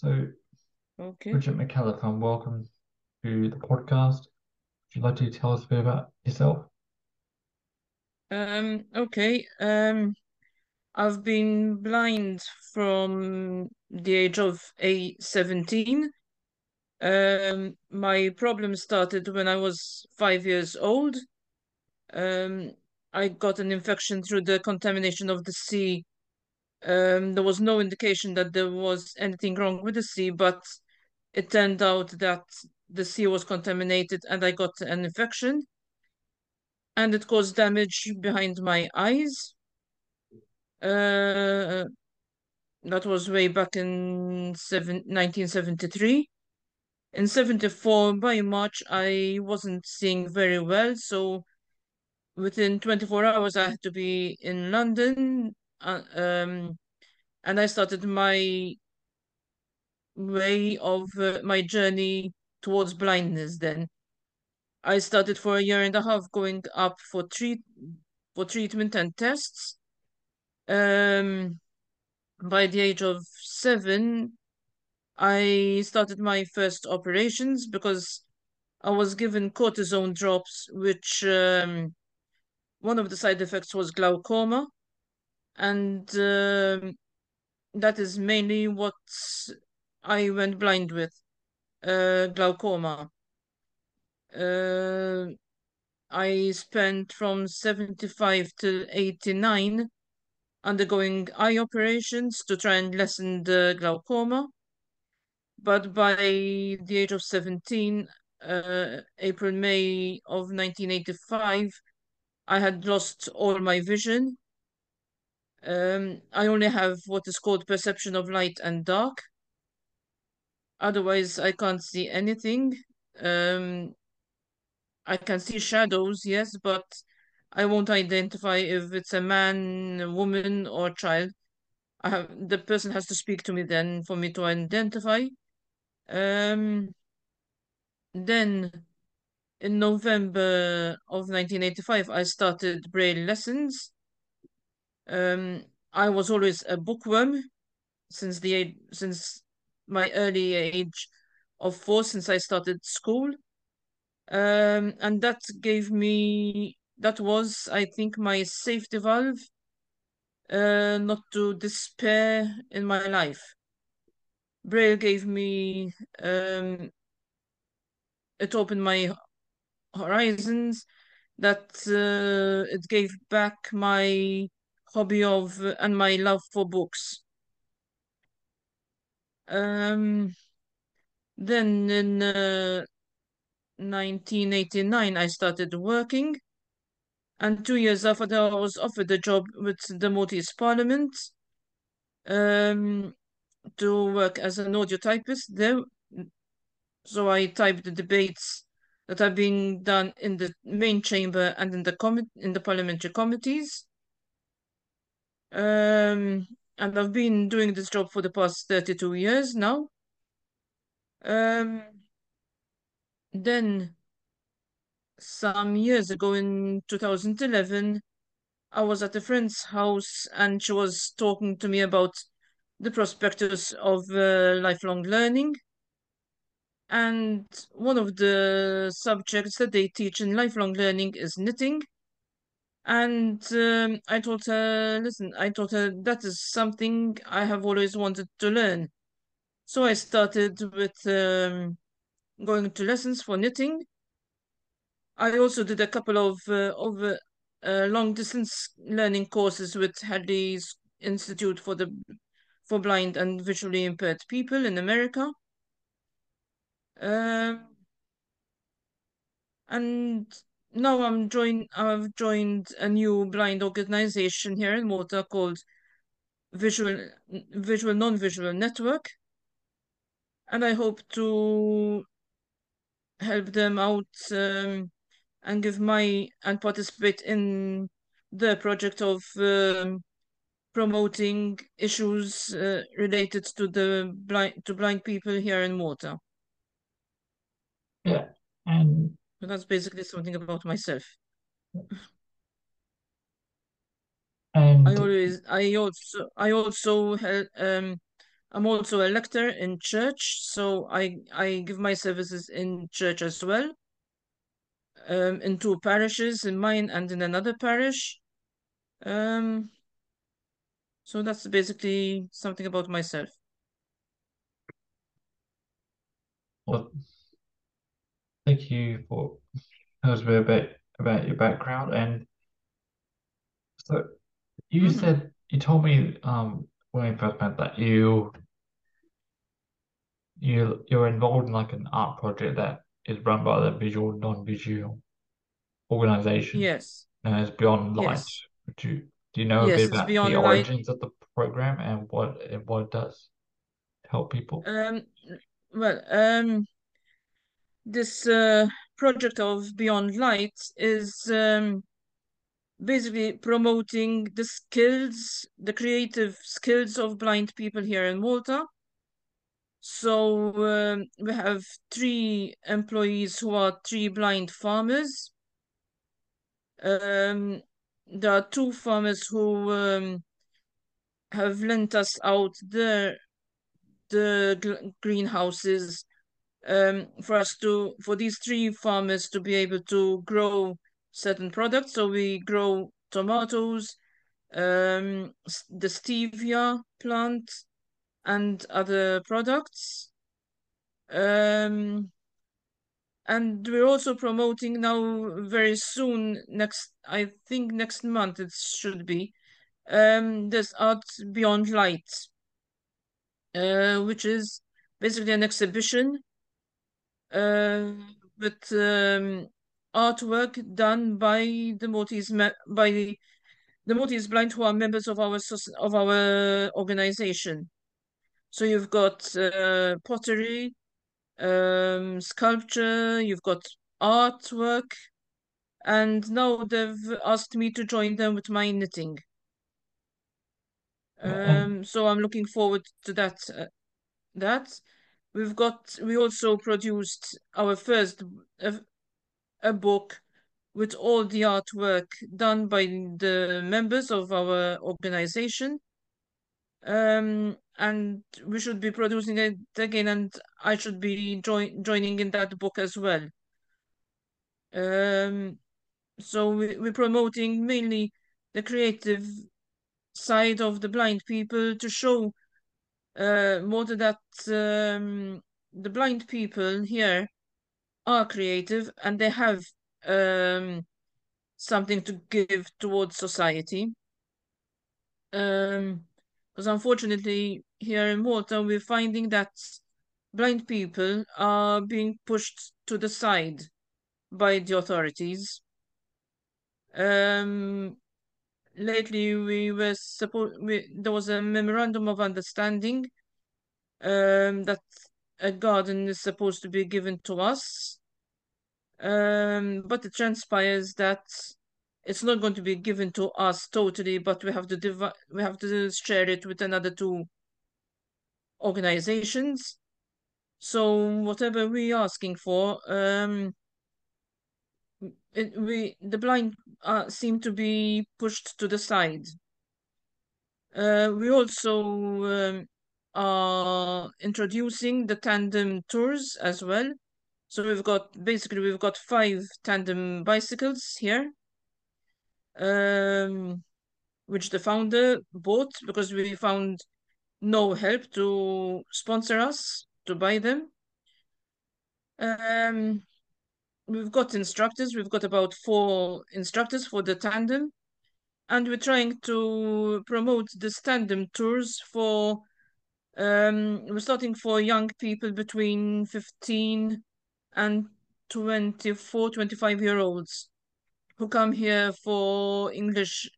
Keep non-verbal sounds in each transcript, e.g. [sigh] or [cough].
So, Okay. Bridget Micallef, welcome to the podcast. Would you like to tell us a bit about yourself? Um, okay. Um, I've been blind from the age of a 17. Um, my problem started when I was five years old. Um, I got an infection through the contamination of the sea. Um, there was no indication that there was anything wrong with the sea, but it turned out that the sea was contaminated and I got an infection and it caused damage behind my eyes. Uh, that was way back in seven, 1973. In 74, by March, I wasn't seeing very well, so within 24 hours, I had to be in London. Uh, um, and I started my way of uh, my journey towards blindness then. I started for a year and a half going up for treat for treatment and tests. Um, by the age of seven, I started my first operations because I was given cortisone drops, which um, one of the side effects was glaucoma, and um that is mainly what I went blind with, uh, glaucoma. Uh, I spent from 75 to 89 undergoing eye operations to try and lessen the glaucoma. But by the age of 17, uh, April, May of 1985, I had lost all my vision. Um, I only have what is called perception of light and dark. Otherwise, I can't see anything. Um, I can see shadows, yes, but I won't identify if it's a man, a woman, or child. I have the person has to speak to me then for me to identify. Um, then in November of 1985, I started Braille lessons. Um, I was always a bookworm since the since my early age of four, since I started school. Um, and that gave me, that was, I think, my safety valve, uh, not to despair in my life. Braille gave me, um, it opened my horizons, that uh, it gave back my hobby of and my love for books. Um, then in uh, 1989, I started working, and two years after that, I was offered a job with the Maltese Parliament um, to work as an audio typist there. So I typed the debates that are being done in the main chamber and in the com in the parliamentary committees. Um, and I've been doing this job for the past 32 years now. Um, then some years ago in 2011, I was at a friend's house and she was talking to me about the prospectus of uh, lifelong learning. And one of the subjects that they teach in lifelong learning is knitting. And um, I told her, listen, I told her that is something I have always wanted to learn. So I started with um, going to lessons for knitting. I also did a couple of uh, of uh, uh, long distance learning courses with Hadley's Institute for the for Blind and Visually Impaired People in America. Um, and now I'm join I've joined a new blind organization here in Malta called Visual Visual Non-Visual Network, and I hope to help them out um, and give my and participate in the project of um, promoting issues uh, related to the blind to blind people here in Malta. Yeah, and So that's basically something about myself. and I always I also I also um I'm also a lector in church, so I I give my services in church as well. Um, in two parishes, in mine and in another parish. Um, so that's basically something about myself. Well, thank you for telling us a bit about, about your background. And so you Mhm. said, you told me um, when we first met that you you you're involved in like an art project that is run by the visual non-visual organization Yes, And it's Beyond Light. yes, Would you do you know a yes. bit about the Light. origins of the program and what and what it does to help people? Um, well, um, this uh, project of Beyond Light is um, basically promoting the skills, the creative skills of blind people here in Malta. So um, we have three employees who are three blind farmers. Um, there are two farmers who um, have lent us out their the greenhouses um, for us to for these three farmers to be able to grow certain products. So we grow tomatoes, um, the stevia plant, and other products. Um, and we're also promoting now very soon, next, I think next month it should be, um, this Art Beyond Light, uh, which is basically an exhibition with um, artwork done by the Maltese by the, the Maltese blind who are members of our of our organization. So you've got uh, pottery, um, sculpture, you've got artwork, and now they've asked me to join them with my knitting. And Um, so I'm looking forward to that. Uh, that we've got, we also produced our first uh, a book with all the artwork done by the members of our organization. Um, and we should be producing it again, and I should be join joining in that book as well. Um, so we, we're promoting mainly the creative side of the blind people to show uh, more that um, the blind people here are creative and they have um, something to give towards society. Um, because unfortunately, here in Malta, we're finding that blind people are being pushed to the side by the authorities. Um, lately, we were supposed we, there was a memorandum of understanding um, that a garden is supposed to be given to us. Um, but it transpires that it's not going to be given to us totally, but we have to divide, we have to share it with another two organizations. So whatever we're asking for, um, it, we the blind uh, seem to be pushed to the side. Uh, we also um, are introducing the tandem tours as well. So we've got basically we've got five tandem bicycles here, um, which the founder bought because we found no help to sponsor us to buy them. Um, we've got instructors. We've got about four instructors for the tandem, and we're trying to promote the tandem tours for. Um, we're starting for young people between 15 and 24, 25 year olds who come here for English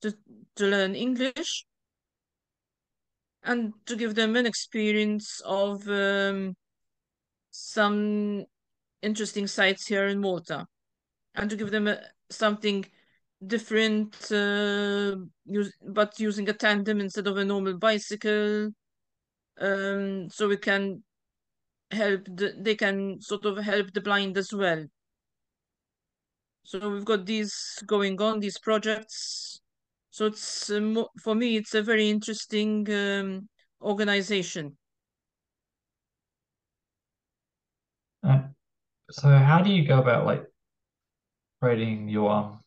to, to learn English and to give them an experience of um, some interesting sites here in Malta and to give them a, something different, uh, use, but using a tandem instead of a normal bicycle. Um, so we can help the, they can sort of help the blind as well. So we've got these going on, these projects. So it's uh, for me, it's a very interesting um, organization. And so how do you go about like creating your um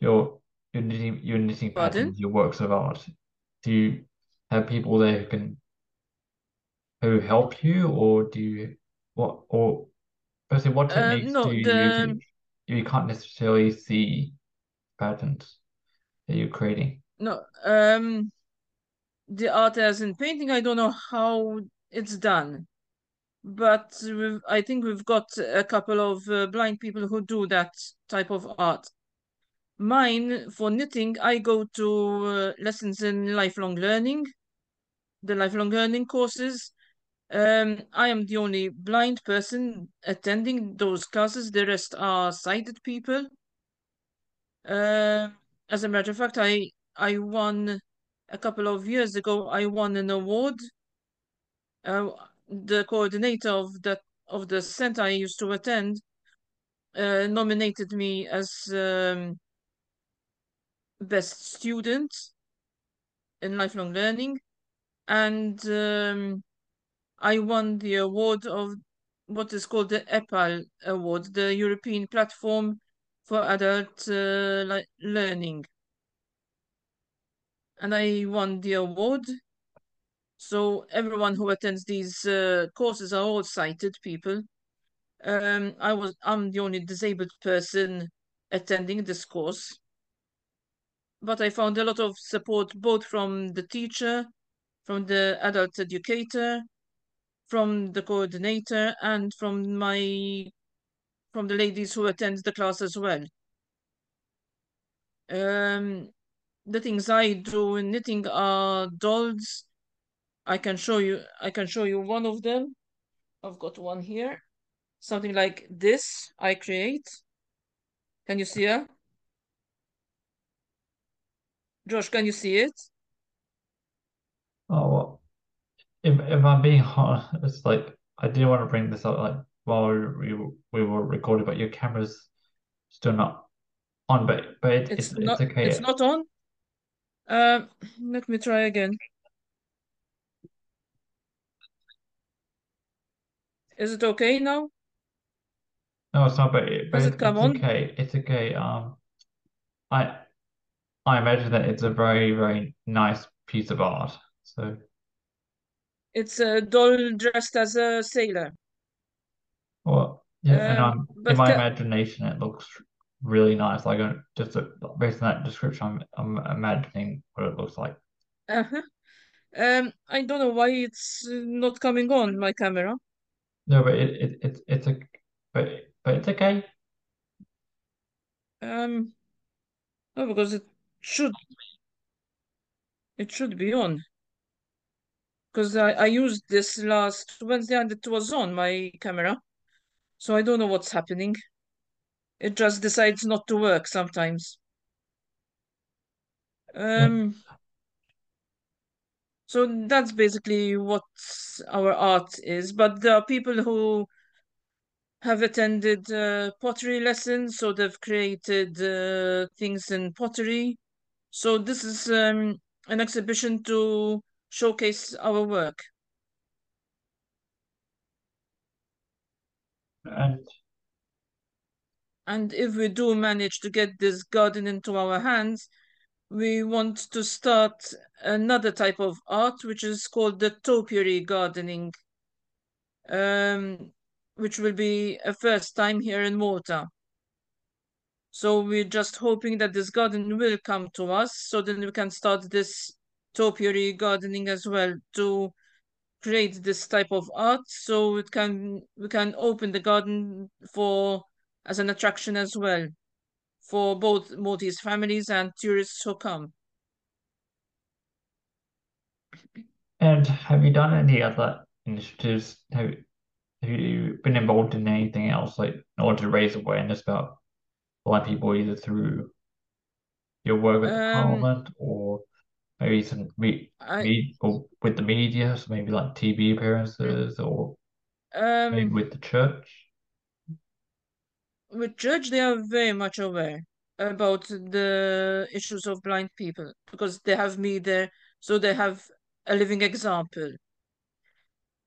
your your knitting your knitting Pardon? patterns, your works of art? Do you have people there who can who help you or do you what or basically what Uh, techniques do you use the if you can't necessarily see patterns that you're creating? no um the art as in painting. I don't know how it's done, but I think we've got a couple of uh, blind people who do that type of art. Mine for knitting, I go to uh, lessons in lifelong learning, the lifelong learning courses. Um, I am the only blind person attending those classes. The rest are sighted people. Uh, as a matter of fact, I I won a couple of years ago. I won an award. Uh, the coordinator of that of the center I used to attend uh, nominated me as um, best student in lifelong learning, and um, I won the award of what is called the EPAL Award, the European Platform for Adult uh, Learning. And I won the award. So everyone who attends these uh, courses are all sighted people. Um, I was I'm the only disabled person attending this course. But I found a lot of support both from the teacher, from the adult educator, from the coordinator, and from my from the ladies who attend the class as well. Um, the things I do in knitting are dolls. I can show you. I can show you one of them. I've got one here. Something like this. I create. Can you see it? Josh, can you see it? Oh well, if if I'm being [laughs] honest, it's like I didn't want to bring this up like while we we, we were recording, but your camera's still not on. But but it, it's It's it's not. okay. It's not on. Uh, let me try again. Is it okay now? No, it's not. But it, but Has it, it come it's on? okay. It's okay. Um, I I imagine that it's a very very nice piece of art. So It's a doll dressed as a sailor. well, yeah, and Um, I'm in my imagination it looks really nice. Like uh, just a, based on that description, I'm I'm imagining what it looks like. uh-huh. Um, I don't know why it's uh, not coming on my camera. No, but it, it it's it's a but but it's okay. Um, no, because it should it should be on. Because I, I used this last Wednesday and it was on my camera. So I don't know what's happening. It just decides not to work sometimes. Um, so that's basically what our art is. But there are people who have attended uh, pottery lessons, so they've created uh, things in pottery. So this is um, an exhibition to showcase our work. and And if we do manage to get this garden into our hands, we want to start another type of art, which is called the topiary gardening, um, which will be a first time here in Malta. So we're just hoping that this garden will come to us, so then we can start this topiary gardening as well to create this type of art, so it can we can open the garden for as an attraction as well for both Maltese families and tourists who come. and have you done any other initiatives? Have have you been involved in anything else, like in order to raise awareness about blind people, either through your work with the Um, Parliament or maybe some me, I me or with the media, so maybe like TV appearances or maybe um with the church? With church they are very much aware about the issues of blind people because they have me there, so they have a living example.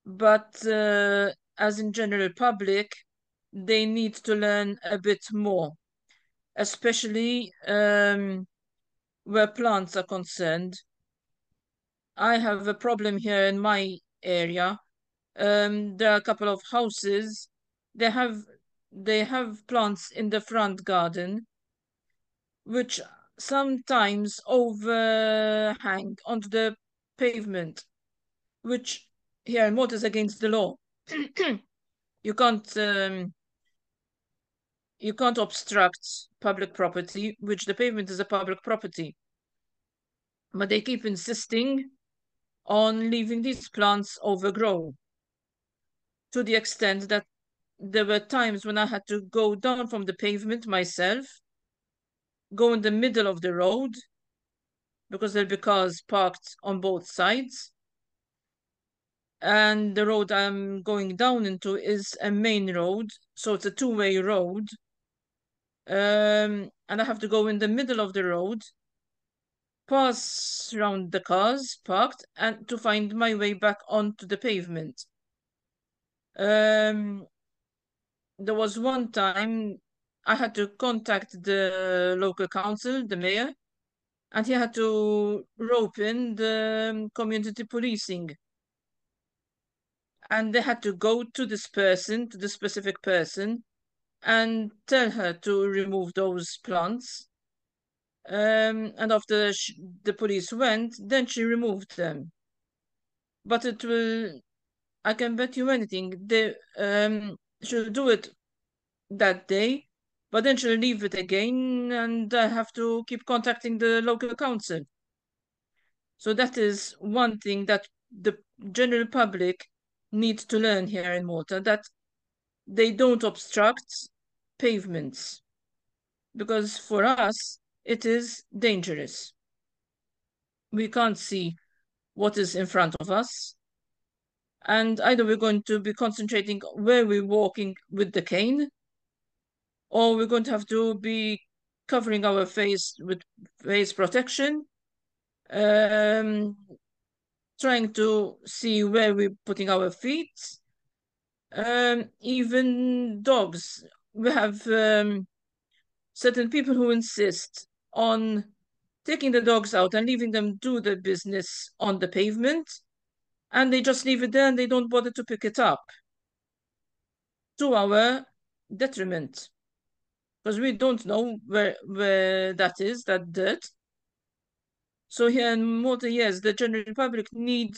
But uh, as in general public, they need to learn a bit more, especially um, where plants are concerned. I have a problem here in my area. Um, there are a couple of houses. They have they have plants in the front garden, which sometimes overhang onto the pavement, which here in Malta is against the law. [clears throat] you can't um, you can't obstruct public property, which the pavement is a public property. But they keep insisting on leaving these plants overgrow to the extent that there were times when I had to go down from the pavement myself, go in the middle of the road, because there'll be cars parked on both sides. And the road I'm going down into is a main road, so it's a two-way road. Um, and I have to go in the middle of the road, pass around the cars parked, and to find my way back onto the pavement. Um, there was one time I had to contact the local council, the mayor, and he had to rope in the community policing. And they had to go to this person, to the specific person, and tell her to remove those plants. Um, and after she, the police went, then she removed them. But it will, I can bet you anything, the um, she'll do it that day, but then she'll leave it again, and I have to keep contacting the local council. So that is one thing that the general public needs to learn here in Malta, that they don't obstruct pavements. Because for us, it is dangerous. We can't see what is in front of us. And either we're going to be concentrating where we're walking with the cane, or we're going to have to be covering our face with face protection, um, trying to see where we're putting our feet. Um, even dogs. We have um, certain people who insist on taking the dogs out and leaving them do their business on the pavement, and they just leave it there and they don't bother to pick it up. To our detriment. Because we don't know where where that is that dirt. So here in Malta yes the general public need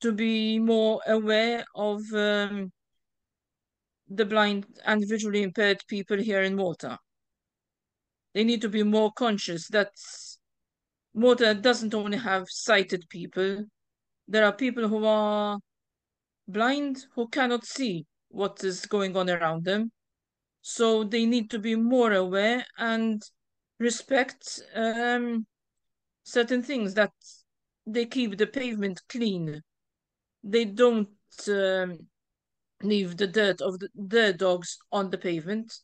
to be more aware of um, the blind and visually impaired people here in Malta. They need to be more conscious that Malta doesn't only have sighted people. There are people who are blind who cannot see what is going on around them. So they need to be more aware and respect um, certain things that they keep the pavement clean. They don't um, leave the dirt of the, their dogs on the pavement.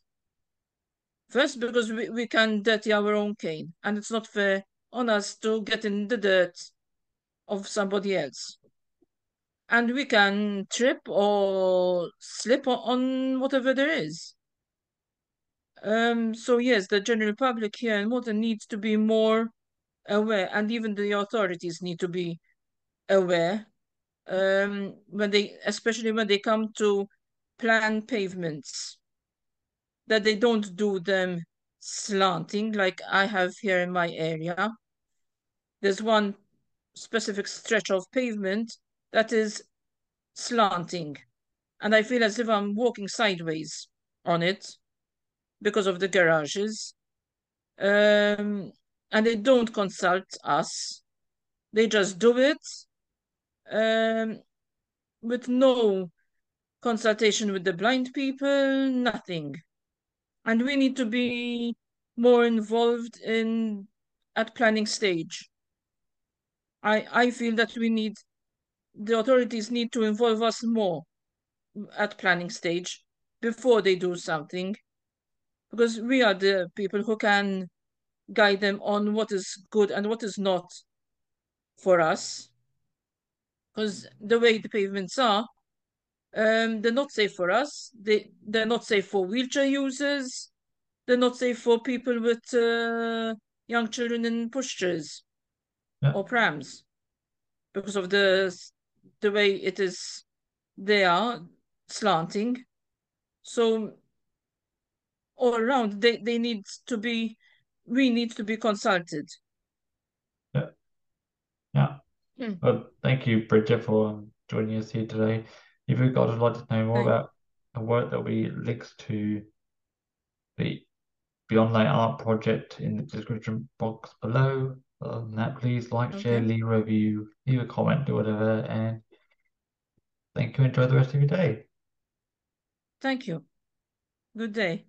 First, because we, we can dirty our own cane, and it's not fair on us to get in the dirt of somebody else. And we can trip or slip on whatever there is. Um, so yes, the general public here in Malta needs to be more aware, and even the authorities need to be aware um, when they, especially when they come to plan pavements that they don't do them slanting like I have here in my area. There's one specific stretch of pavement that is slanting, and I feel as if I'm walking sideways on it because of the garages. Um, and they don't consult us. They just do it um, with no consultation with the blind people, nothing and we need to be more involved in at planning stage. I I feel that we need the authorities need to involve us more at planning stage before they do something because we are the people who can guide them on what is good and what is not for us because the way the pavements are, um, they're not safe for us. They they're not safe for wheelchair users. They're not safe for people with uh, young children in pushchairs Yeah. or prams because of the the way it is. They are slanting. So all around, they they need to be. We need to be consulted. Yeah. Hmm. Well, thank you, Bridget, for um, joining us here today. If you've got would like to know more about the work, that we links to the Beyond Light Art project in the description box below. Other than that, please like, share, leave a review, leave a comment, do whatever, and thank you. Enjoy the rest of your day. Thank you. Good day.